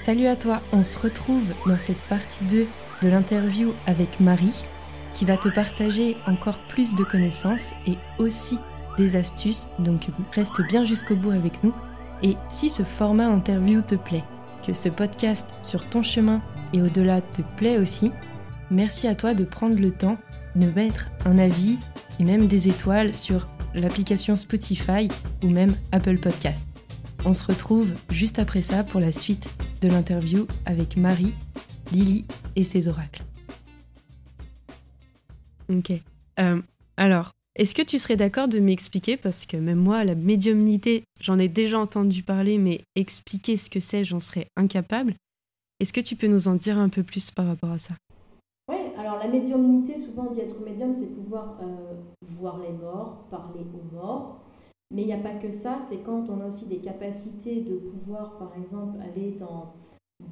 Salut à toi, on se retrouve dans cette partie 2 de l'interview avec Marie qui va te partager encore plus de connaissances et aussi des astuces, donc reste bien jusqu'au bout avec nous. Et si ce format interview te plaît, que ce podcast sur ton chemin et au-delà te plaît aussi, merci à toi de prendre le temps de mettre un avis et même des étoiles sur l'application Spotify ou même Apple Podcast. On se retrouve juste après ça pour la suite de l'interview avec Marie, Lily et ses oracles. Ok. Euh, alors, est-ce que tu serais d'accord de m'expliquer, parce que même moi, la médiumnité, j'en ai déjà entendu parler, mais expliquer ce que c'est, j'en serais incapable. Est-ce que tu peux nous en dire un peu plus par rapport à ça? Oui, alors la médiumnité, souvent on dit être médium, c'est pouvoir euh, voir les morts, parler aux morts. Mais il n'y a pas que ça, c'est quand on a aussi des capacités de pouvoir, par exemple, aller dans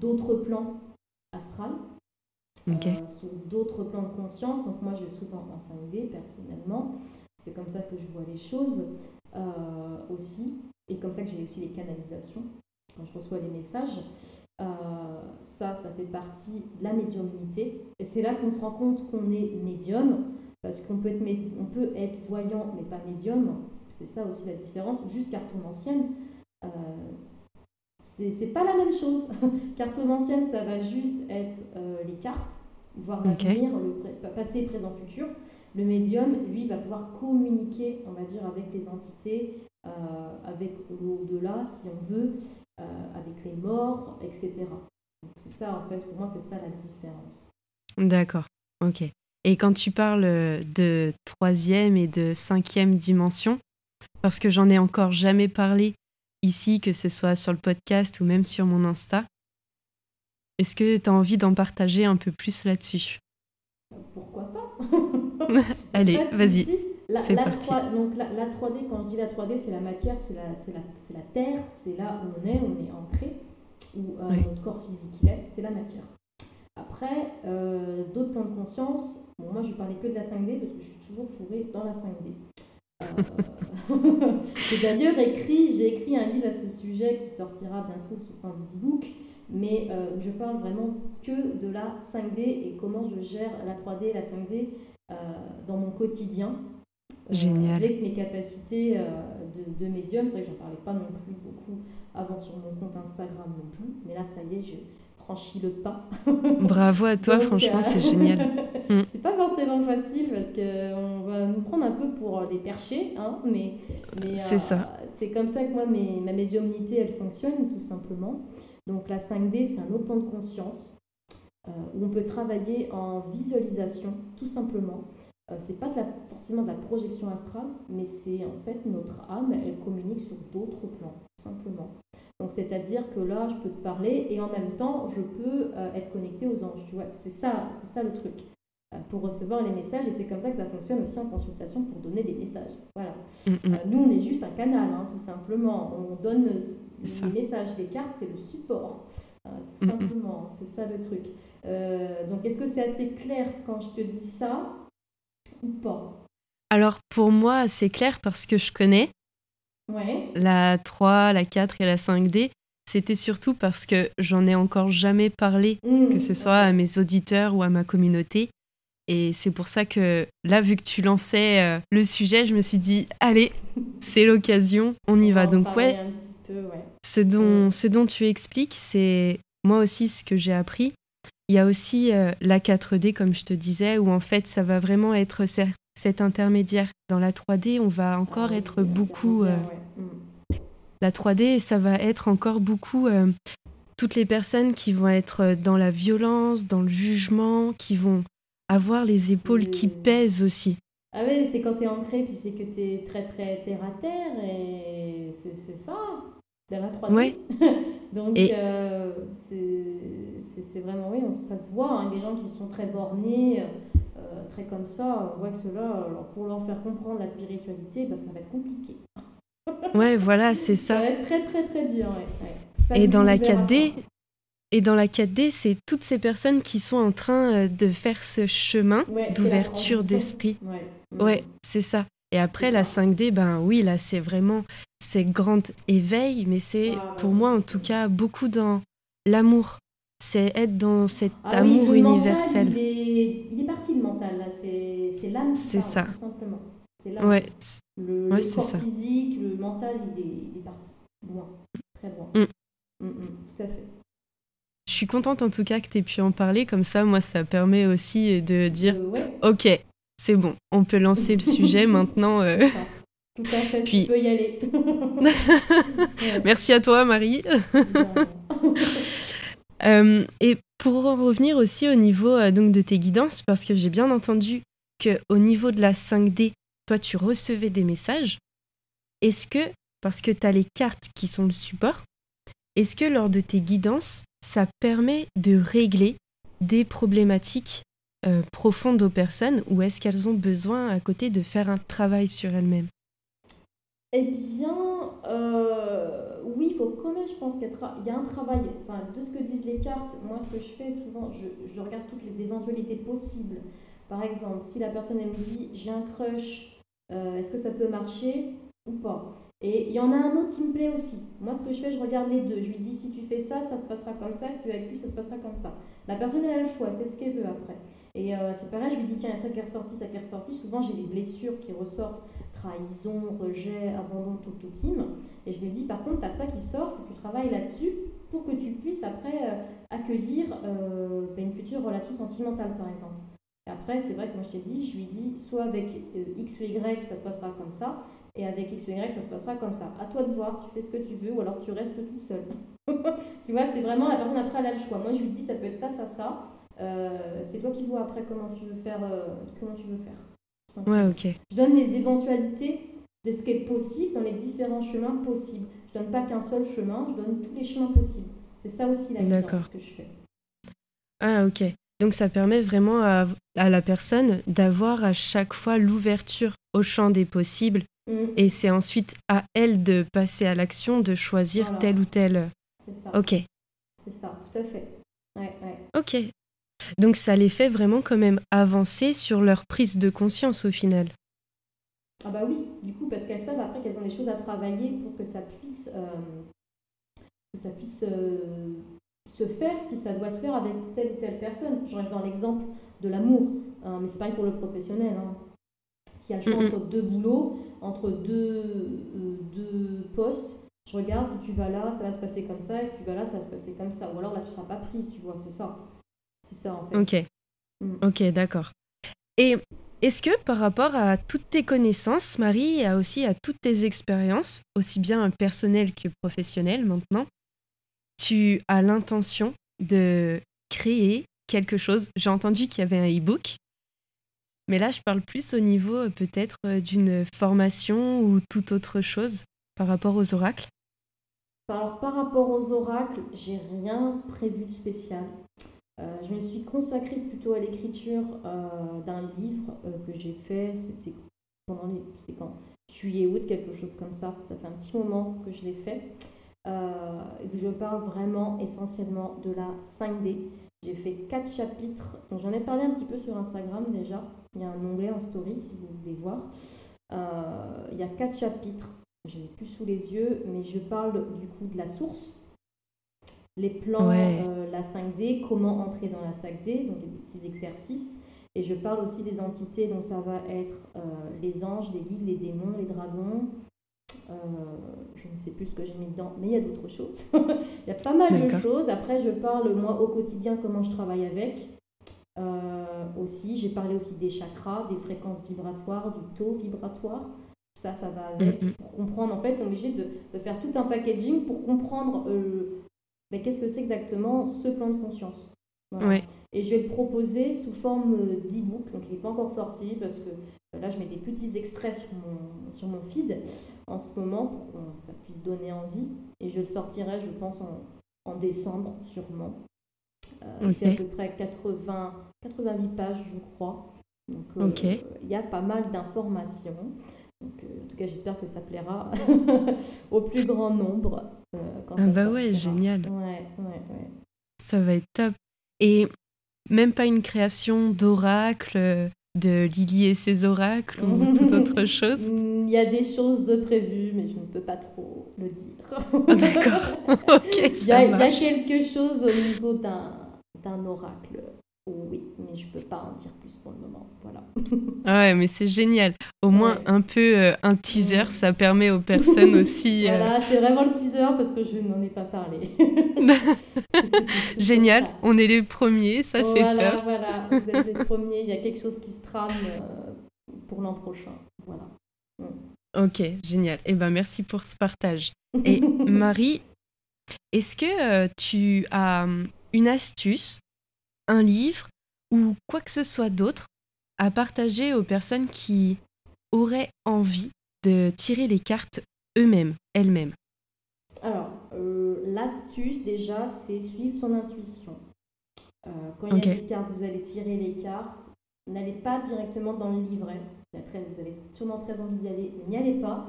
d'autres plans astrales, euh, sur d'autres plans de conscience. Donc moi, je vais souvent en 5D personnellement. C'est comme ça que je vois les choses euh, aussi. Et comme ça que j'ai aussi les canalisations quand je reçois les messages. Euh, ça, ça fait partie de la médiumnité. Et c'est là qu'on se rend compte qu'on est médium. Parce qu'on peut être, on peut être voyant mais pas médium. C'est ça aussi la différence. Juste cartomancienne. Euh, c'est pas la même chose. cartomancienne, ça va juste être les cartes voir l'avenir, le passé, présent, futur. Le médium, lui, va pouvoir communiquer, on va dire, avec les entités, euh, avec l'au-delà, si on veut, euh, avec les morts, etc. C'est ça, en fait, pour moi, c'est ça la différence. D'accord, ok. Et quand tu parles de troisième et de cinquième dimension, parce que j'en ai encore jamais parlé ici, que ce soit sur le podcast ou même sur mon Insta, est-ce que tu as envie d'en partager un peu plus là-dessus? Pourquoi pas? Allez, vas-y. c'est parti. donc la, 3D, quand je dis la 3D, c'est la matière, c'est la, la, la, terre, c'est là où on est, on est ancré, où euh, notre corps physique il est, c'est la matière. Après, euh, d'autres plans de conscience, bon, moi je parlais que de la 5D parce que je suis toujours fourrée dans la 5D. Euh, j'ai d'ailleurs écrit, j'ai écrit un livre à ce sujet qui sortira bientôt sous forme d'e-book mais euh, je parle vraiment que de la 5D et comment je gère la 3D et la 5D euh, dans mon quotidien. Euh, Génial. avec mes capacités de, de, médium. C'est vrai que j'en parlais pas non plus beaucoup avant sur mon compte Instagram non plus, mais là, ça y est, j'ai franchi le pas. Bravo à toi, franchement, c'est génial. Mm. C'est pas forcément facile parce qu'on va nous prendre un peu pour des perchés, hein, mais, mais c'est ça. C'est comme ça que moi, mes, ma médiumnité, elle fonctionne, tout simplement. Donc la 5D, c'est un autre plan de conscience euh, où on peut travailler en visualisation, tout simplement. Euh, c'est pas de la, forcément de la projection astrale, mais c'est en fait notre âme, elle communique sur d'autres plans, tout simplement. Donc c'est-à-dire que là, je peux te parler et en même temps, je peux euh, être connecté aux anges. Tu vois, c'est ça, c'est ça le truc pour recevoir les messages et c'est comme ça que ça fonctionne aussi en consultation pour donner des messages. Voilà. Mm, mm. nous, on est juste un canal, hein, tout simplement. On donne les messages, les cartes, c'est le support. Euh, tout mm, simplement, c'est ça le truc. Euh, donc, est-ce que c'est assez clair quand je te dis ça ou pas? Alors, pour moi, c'est clair parce que je connais ouais. la 3, la 4 et la 5D. C'était surtout parce que j'en ai encore jamais parlé, que ce soit à mes auditeurs ou à ma communauté. Et c'est pour ça que là, vu que tu lançais euh, le sujet, je me suis dit, allez, c'est l'occasion, on y va. Donc ouais, Ce, dont, ce dont tu expliques, c'est moi aussi ce que j'ai appris. Il y a aussi euh, la 4D, comme je te disais, où en fait, ça va vraiment être cet intermédiaire. Dans la 3D, on va encore ah être beaucoup... Euh, mm. La 3D, ça va être encore beaucoup toutes les personnes qui vont être dans la violence, dans le jugement, qui vont avoir les épaules qui pèsent aussi. Ah oui, c'est quand tu es ancré, puis c'est que tu es très très terre à terre, et c'est ça, dans la 3D. Ouais. Donc, euh, c'est vraiment, oui, ça se voit, hein, des gens qui sont très bornés, euh, très comme ça, on voit que ceux-là, pour leur faire comprendre la spiritualité, bah, ça va être compliqué. ouais, voilà, c'est ça. Ça va être très très très dur, ouais. Et dans la 4D, et dans la 4D, c'est toutes ces personnes qui sont en train euh, de faire ce chemin d'ouverture d'esprit. Ouais, c'est ça. Et après, la 5D, ben oui, là, c'est vraiment, c'est grand éveil, mais c'est, ah, pour moi, en tout cas, beaucoup dans l'amour. C'est être dans cet Ah amour oui, le universel. Mental, il, est, il est parti le mental, là. C'est l'âme C'est ça. tout simplement. C'est l'âme. Ouais, Le, Ouais, le corps ça. physique, le mental, il est, il est parti. Loin. Très loin. Mm. Mm, mm, tout à fait. je suis contente en tout cas que tu aies pu en parler. Comme ça, moi, ça permet aussi de dire Euh, ouais, Ok, c'est bon, on peut lancer le sujet maintenant. euh. Tout à fait, Puis- tu peux y aller. Merci à toi, Marie. Euh, et pour en revenir aussi au niveau euh, donc de tes guidances, parce que j'ai bien entendu que au niveau de la 5D, toi tu recevais des messages. Est-ce que, parce que tu as les cartes qui sont le support, est-ce que lors de tes guidances, ça permet de régler des problématiques euh, profondes aux personnes ou est-ce qu'elles ont besoin à côté de faire un travail sur elles-mêmes? Eh bien, euh, oui, il faut quand même, je pense qu'il y a un travail, enfin, de ce que disent les cartes, moi, ce que je fais souvent, je, regarde toutes les éventualités possibles. Par exemple, si la personne, me dit, j'ai un crush, euh, est-ce que ça peut marcher ou pas? Et il y en a un autre qui me plaît aussi. Moi, ce que je fais, je regarde les deux. Je lui dis, si tu fais ça, ça se passera comme ça, si tu es avec lui, ça se passera comme ça. La personne, elle a le choix, elle fait ce qu'elle veut après. Et euh, c'est pareil, je lui dis, tiens, il ça qui est ressorti, ça qui est ressorti. Souvent, j'ai les blessures qui ressortent trahison, rejet, abandon, tout, tout team. Et je lui dis, par contre, tu as ça qui sort, faut que tu travailles là-dessus pour que tu puisses après euh, accueillir euh, ben, une future relation sentimentale, par exemple. Et après, c'est vrai, comme je t'ai dit, je lui dis, soit avec X ou Y, ça se passera comme ça, et avec X ou Y, ça se passera comme ça. À toi de voir, tu fais ce que tu veux, ou alors tu restes toute seule. tu vois, c'est vraiment la personne après, elle a le choix. Moi, je lui dis, ça peut être ça, ça, ça. Euh, c'est toi qui vois après comment tu veux faire. euh, comment tu veux faire tout. Ouais, ok. Je donne les éventualités de ce qui est possible dans les différents chemins possibles. Je donne pas qu'un seul chemin, je donne tous les chemins possibles. C'est ça aussi la guidance que je fais. Ah, ok. Donc ça permet vraiment à, à la personne d'avoir à chaque fois l'ouverture au champ des possibles Et c'est ensuite à elle de passer à l'action, de choisir Voilà. tel ou tel. c'est ça. Ok, C'est ça, tout à fait. Ouais, ouais. ok. Donc ça les fait vraiment quand même avancer sur leur prise de conscience au final. Ah bah oui, du coup, parce qu'elles savent après qu'elles ont des choses à travailler pour que ça puisse, euh, que ça puisse euh, se faire si ça doit se faire avec telle ou telle personne. Je reste dans l'exemple de l'amour, hein, mais c'est pareil pour le professionnel. Hein. S'il y a le choix Mhm. entre deux boulots, entre deux, euh, deux postes, je regarde si tu vas là, ça va se passer comme ça, et si tu vas là, ça va se passer comme ça. Ou alors là, tu ne seras pas prise, tu vois, c'est ça. C'est ça en fait. Ok, Mm. ok, d'accord. Et est-ce que par rapport à toutes tes connaissances, Marie, et aussi à toutes tes expériences, aussi bien personnelles que professionnelles maintenant, tu as l'intention de créer quelque chose? J'ai entendu qu'il y avait un e-book, mais là je parle plus au niveau euh, peut-être euh, d'une formation ou toute autre chose par rapport aux oracles. Alors, par rapport aux oracles, j'ai rien prévu de spécial. Euh, je me suis consacrée plutôt à l'écriture d'un livre que j'ai fait, c'était pendant les, c'était quand? Juillet-août, quelque chose comme ça. Ça fait un petit moment que je l'ai fait. Je parle vraiment essentiellement de la 5D. J'ai fait quatre chapitres. J'en ai parlé un petit peu sur Instagram déjà. Il y a un onglet en story si vous voulez voir. Euh, il y a quatre chapitres je les ai plus sous les yeux, mais je parle du coup de la source, les plans, Ouais. euh, la 5D, comment entrer dans la 5D, donc des petits exercices. Et je parle aussi des entités, donc ça va être euh, les anges, les guides, les démons, les dragons. Euh, je ne sais plus ce que j'ai mis dedans, mais il y a d'autres choses. il y a pas mal de choses. Après, je parle moi au quotidien comment je travaille avec. Euh, aussi, j'ai parlé aussi des chakras, des fréquences vibratoires, du taux vibratoire. Ça, ça va avec. Pour comprendre, en fait, on est obligé de, de faire tout un packaging pour comprendre euh, ben, qu'est-ce que c'est exactement ce plan de conscience. Voilà. Et je vais le proposer sous forme euh, d'e-book, donc il n'est pas encore sorti parce que euh, là je mets des petits extraits sur mon, sur mon feed en ce moment pour que ça puisse donner envie. Et je le sortirai, je pense, en, en décembre sûrement. Euh, Il fait à peu près 80, 88 pages, je crois. Donc euh, il y a pas mal d'informations. Donc, euh, en tout cas, j'espère que ça plaira au plus grand nombre euh, quand Ah ça bah ouais, génial. Ouais, ouais, ouais. Ça va être top. Et même pas une création d'oracle, de Lily et ses oracles ou toute autre chose? Il y a des choses de prévues, mais je ne peux pas trop le dire. Ah, d'accord. ok. Il y, a, il y a quelque chose au niveau d'un oracle oui, mais je peux pas en dire plus pour le moment. Voilà. Ah ouais, mais c'est génial. Au moins un peu euh, un teaser, ça permet aux personnes aussi. Euh, voilà, c'est vraiment le teaser parce que je n'en ai pas parlé. génial, on est les premiers, ça c'est voilà, top. Voilà, vous êtes les premiers. Il y a quelque chose qui se trame euh, pour l'an prochain. Voilà. Mm. Ok, génial. Eh ben merci pour ce partage. Et Marie, est-ce que tu as hum, une astuce un livre ou quoi que ce soit d'autre à partager aux personnes qui auraient envie de tirer les cartes eux-mêmes, elles-mêmes Alors, euh, l'astuce déjà, c'est suivre son intuition. Euh, quand il y a des cartes, vous allez tirer les cartes. N'allez pas directement dans le livret. Vous avez sûrement très envie d'y aller, mais n'y allez pas.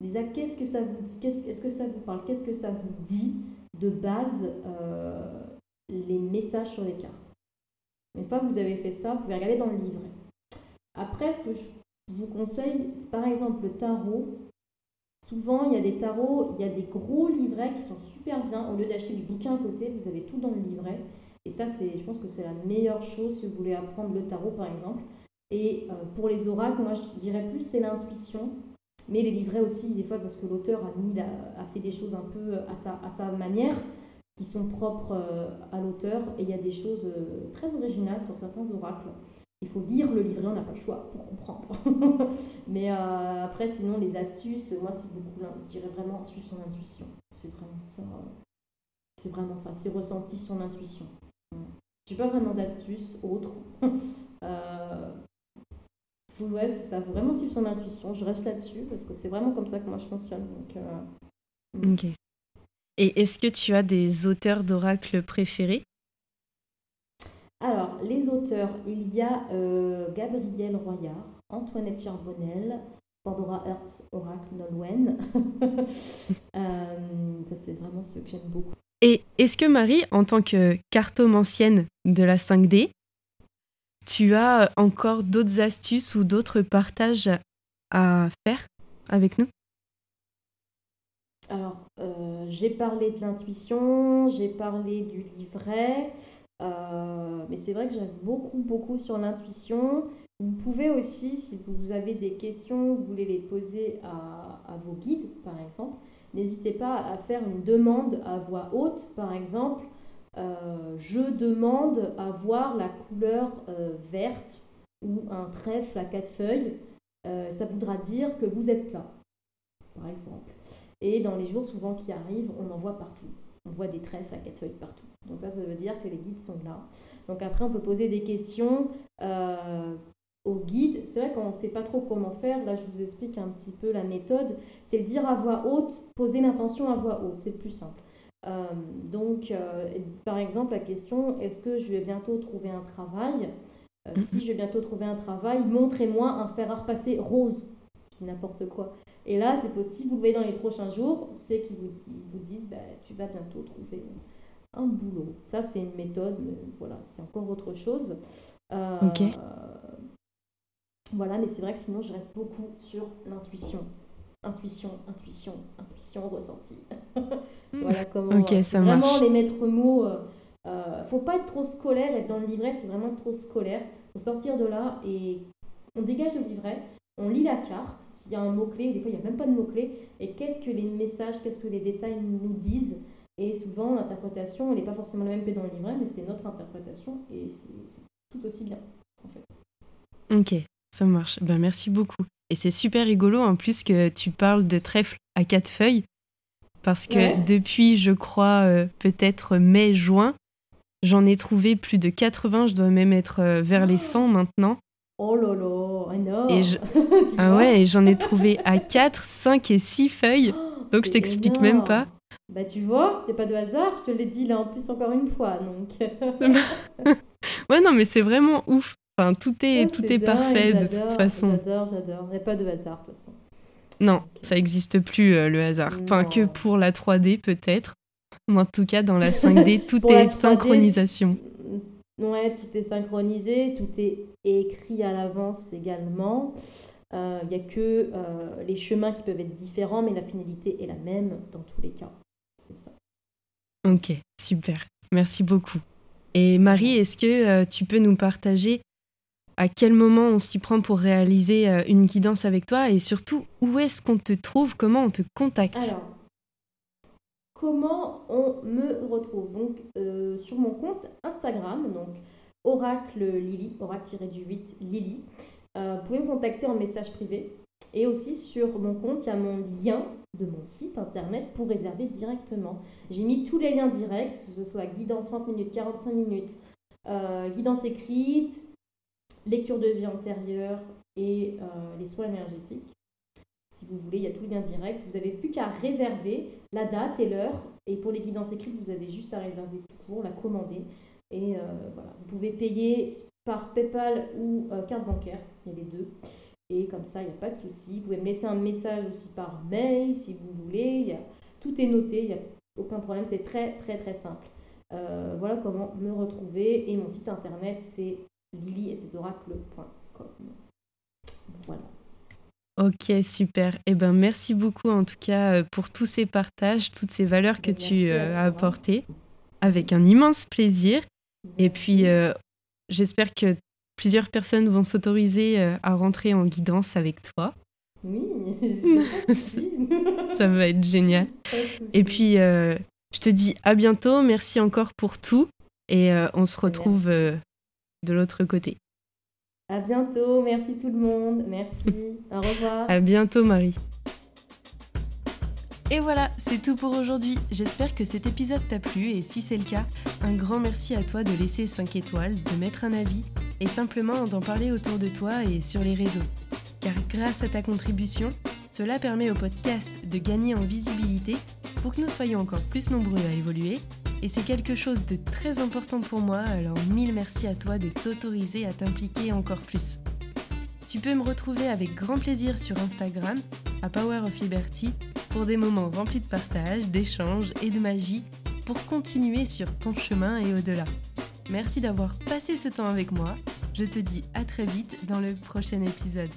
Déjà, qu'est-ce que ça vous dit Est-ce que ça vous parle? Qu'est-ce que ça vous dit de base euh, les messages sur les cartes? Une fois que vous avez fait ça, vous pouvez regarder dans le livret. Après, ce que je vous conseille, c'est par exemple le tarot. Souvent, il y a des tarots, il y a des gros livrets qui sont super bien. Au lieu d'acheter du bouquin à côté, vous avez tout dans le livret. Et ça, c'est, je pense que c'est la meilleure chose si vous voulez apprendre le tarot, par exemple. Et euh, pour les oracles, moi, je dirais plus c'est l'intuition. Mais les livrets aussi, des fois, parce que l'auteur a, mis, a fait des choses un peu sa, à sa manière qui sont propres euh, à l'auteur et il y a des choses euh, très originales sur certains oracles. Il faut lire le livret, on n'a pas le choix pour comprendre. Mais euh, après, sinon, les astuces, moi, c'est beaucoup, je dirais vraiment suivre son intuition. C'est vraiment ça. C'est vraiment ça, c'est ressentir son intuition. J'ai pas vraiment d'astuces autres. euh, faut, ça faut vraiment suivre son intuition. Je reste là-dessus parce que c'est vraiment comme ça que moi je fonctionne. Donc, hmm. ok. Et est-ce que tu as des auteurs d'oracles préférés? Alors, les auteurs, il y a euh, Gabriel Royard, Antoinette Charbonnel, Pandora Hertz, Oracle Nolwenn. Euh, ça, c'est vraiment ceux que j'aime beaucoup. Et est-ce que Marie, en tant que cartomancienne de la 5D, tu as encore d'autres astuces ou d'autres partages à faire avec nous? Alors, euh, j'ai parlé de l'intuition, j'ai parlé du livret, euh, mais c'est vrai que je reste beaucoup, beaucoup sur l'intuition. Vous pouvez aussi, si vous avez des questions, vous voulez les poser à, vos guides, par exemple, n'hésitez pas à faire une demande à voix haute, par exemple. Euh, je demande à voir la couleur verte ou un trèfle à quatre feuilles. ça voudra dire que vous êtes là, par exemple. Et dans les jours souvent qui arrivent, on en voit partout. On voit des trèfles à quatre feuilles partout. Donc ça, ça veut dire que les guides sont là. Donc après, on peut poser des questions euh, aux guides. C'est vrai qu'on ne sait pas trop comment faire. Là, je vous explique un petit peu la méthode. C'est dire à voix haute, poser l'intention à voix haute. C'est le plus simple. Euh, donc, euh, par exemple, la question, est-ce que je vais bientôt trouver un travail? Si je vais bientôt trouver un travail, montrez-moi un fer à repasser rose. Je dis n'importe quoi. Et là, c'est possible, vous le voyez dans les prochains jours, c'est qu'ils vous disent, vous disent bah, tu vas bientôt trouver un boulot. Ça, c'est une méthode, mais voilà, c'est encore autre chose. Euh, ok. Voilà, mais c'est vrai que sinon, je reste beaucoup sur l'intuition. Intuition, intuition, intuition, ressenti. voilà comment. Ok, ça vraiment les maîtres mots. Euh, euh, faut pas être trop scolaire, être dans le livret, c'est vraiment trop scolaire. faut sortir de là et on dégage le livret on lit la carte, s'il y a un mot-clé, des fois il n'y a même pas de mot-clé, et qu'est-ce que les messages, qu'est-ce que les détails nous disent? Et souvent, l'interprétation, elle n'est pas forcément la même que dans le livret, mais c'est notre interprétation, et c'est tout aussi bien, en fait. Ok, ça marche. Ben, merci beaucoup. Et c'est super rigolo, en plus, que tu parles de trèfle à quatre feuilles, parce que depuis, je crois, euh, peut-être mai-juin, j'en ai trouvé plus de 80, je dois même être euh, vers les 100 maintenant. Oh là là, énorme et Ah ouais, j'en ai trouvé à 4, 5 et 6 feuilles. Oh, donc je t'explique même pas. Bah tu vois, il a pas de hasard, je te l'ai dit là en plus encore une fois. Donc. ouais, non, mais c'est vraiment ouf. Enfin, tout est, oh, tout est, parfait de toute façon. J'adore, j'adore. Il n'y a pas de hasard de toute façon. Non, ça n'existe plus euh, le hasard. Enfin, que pour la 3D peut-être. Mais en tout cas, dans la 5D, tout est synchronisation. Ouais, tout est synchronisé, tout est écrit à l'avance également. Il euh, n'y a que euh, les chemins qui peuvent être différents, mais la finalité est la même dans tous les cas. C'est ça. Ok, super. Merci beaucoup. Et Marie, est-ce que euh, tu peux nous partager à quel moment on s'y prend pour réaliser une guidance avec toi et surtout où est-ce qu'on te trouve, comment on te contacte? Alors, comment on me retrouve Donc, sur mon compte Instagram, donc Oracle Lily, Oracle-du-8 Lily. Euh, vous pouvez me contacter en message privé. Et aussi sur mon compte, il y a mon lien de mon site internet pour réserver directement. J'ai mis tous les liens directs, que ce soit guidance 30 minutes, 45 minutes, euh, guidance écrite, lecture de vie antérieure et euh, les soins énergétiques. Si vous voulez, il y a tous les liens directs. Vous n'avez plus qu'à réserver la date et l'heure. Et pour les guidances écrites, vous avez juste à réserver pour la commander. Et voilà, vous pouvez payer par PayPal ou euh, carte bancaire. Il y a les deux. Et comme ça, il n'y a pas de souci. Vous pouvez me laisser un message aussi par mail si vous voulez. Y a, tout est noté, il n'y a aucun problème. C'est très, très, très simple. Euh, voilà comment me retrouver. Et mon site internet, c'est lily.com. Voilà. Ok, super. Eh ben, merci beaucoup en tout cas euh, pour tous ces partages, toutes ces valeurs que tu as apportées. Avec un immense plaisir. Et puis, J'espère que plusieurs personnes vont s'autoriser euh, à rentrer en guidance avec toi. Oui, ça va être génial. Et puis, euh, je te dis à bientôt. Merci encore pour tout. Et euh, on se retrouve de l'autre côté. À bientôt. Merci tout le monde. Merci. Au revoir. À bientôt, Marie. Et voilà, c'est tout pour aujourd'hui. J'espère que cet épisode t'a plu et si c'est le cas, un grand merci à toi de laisser 5 étoiles, de mettre un avis et simplement d'en parler autour de toi et sur les réseaux. Car grâce à ta contribution, cela permet au podcast de gagner en visibilité pour que nous soyons encore plus nombreux à évoluer et c'est quelque chose de très important pour moi, alors mille merci à toi de t'autoriser à t'impliquer encore plus. Tu peux me retrouver avec grand plaisir sur Instagram à Power of Liberty pour des moments remplis de partage, d'échanges et de magie pour continuer sur ton chemin et au-delà. Merci d'avoir passé ce temps avec moi. Je te dis à très vite dans le prochain épisode.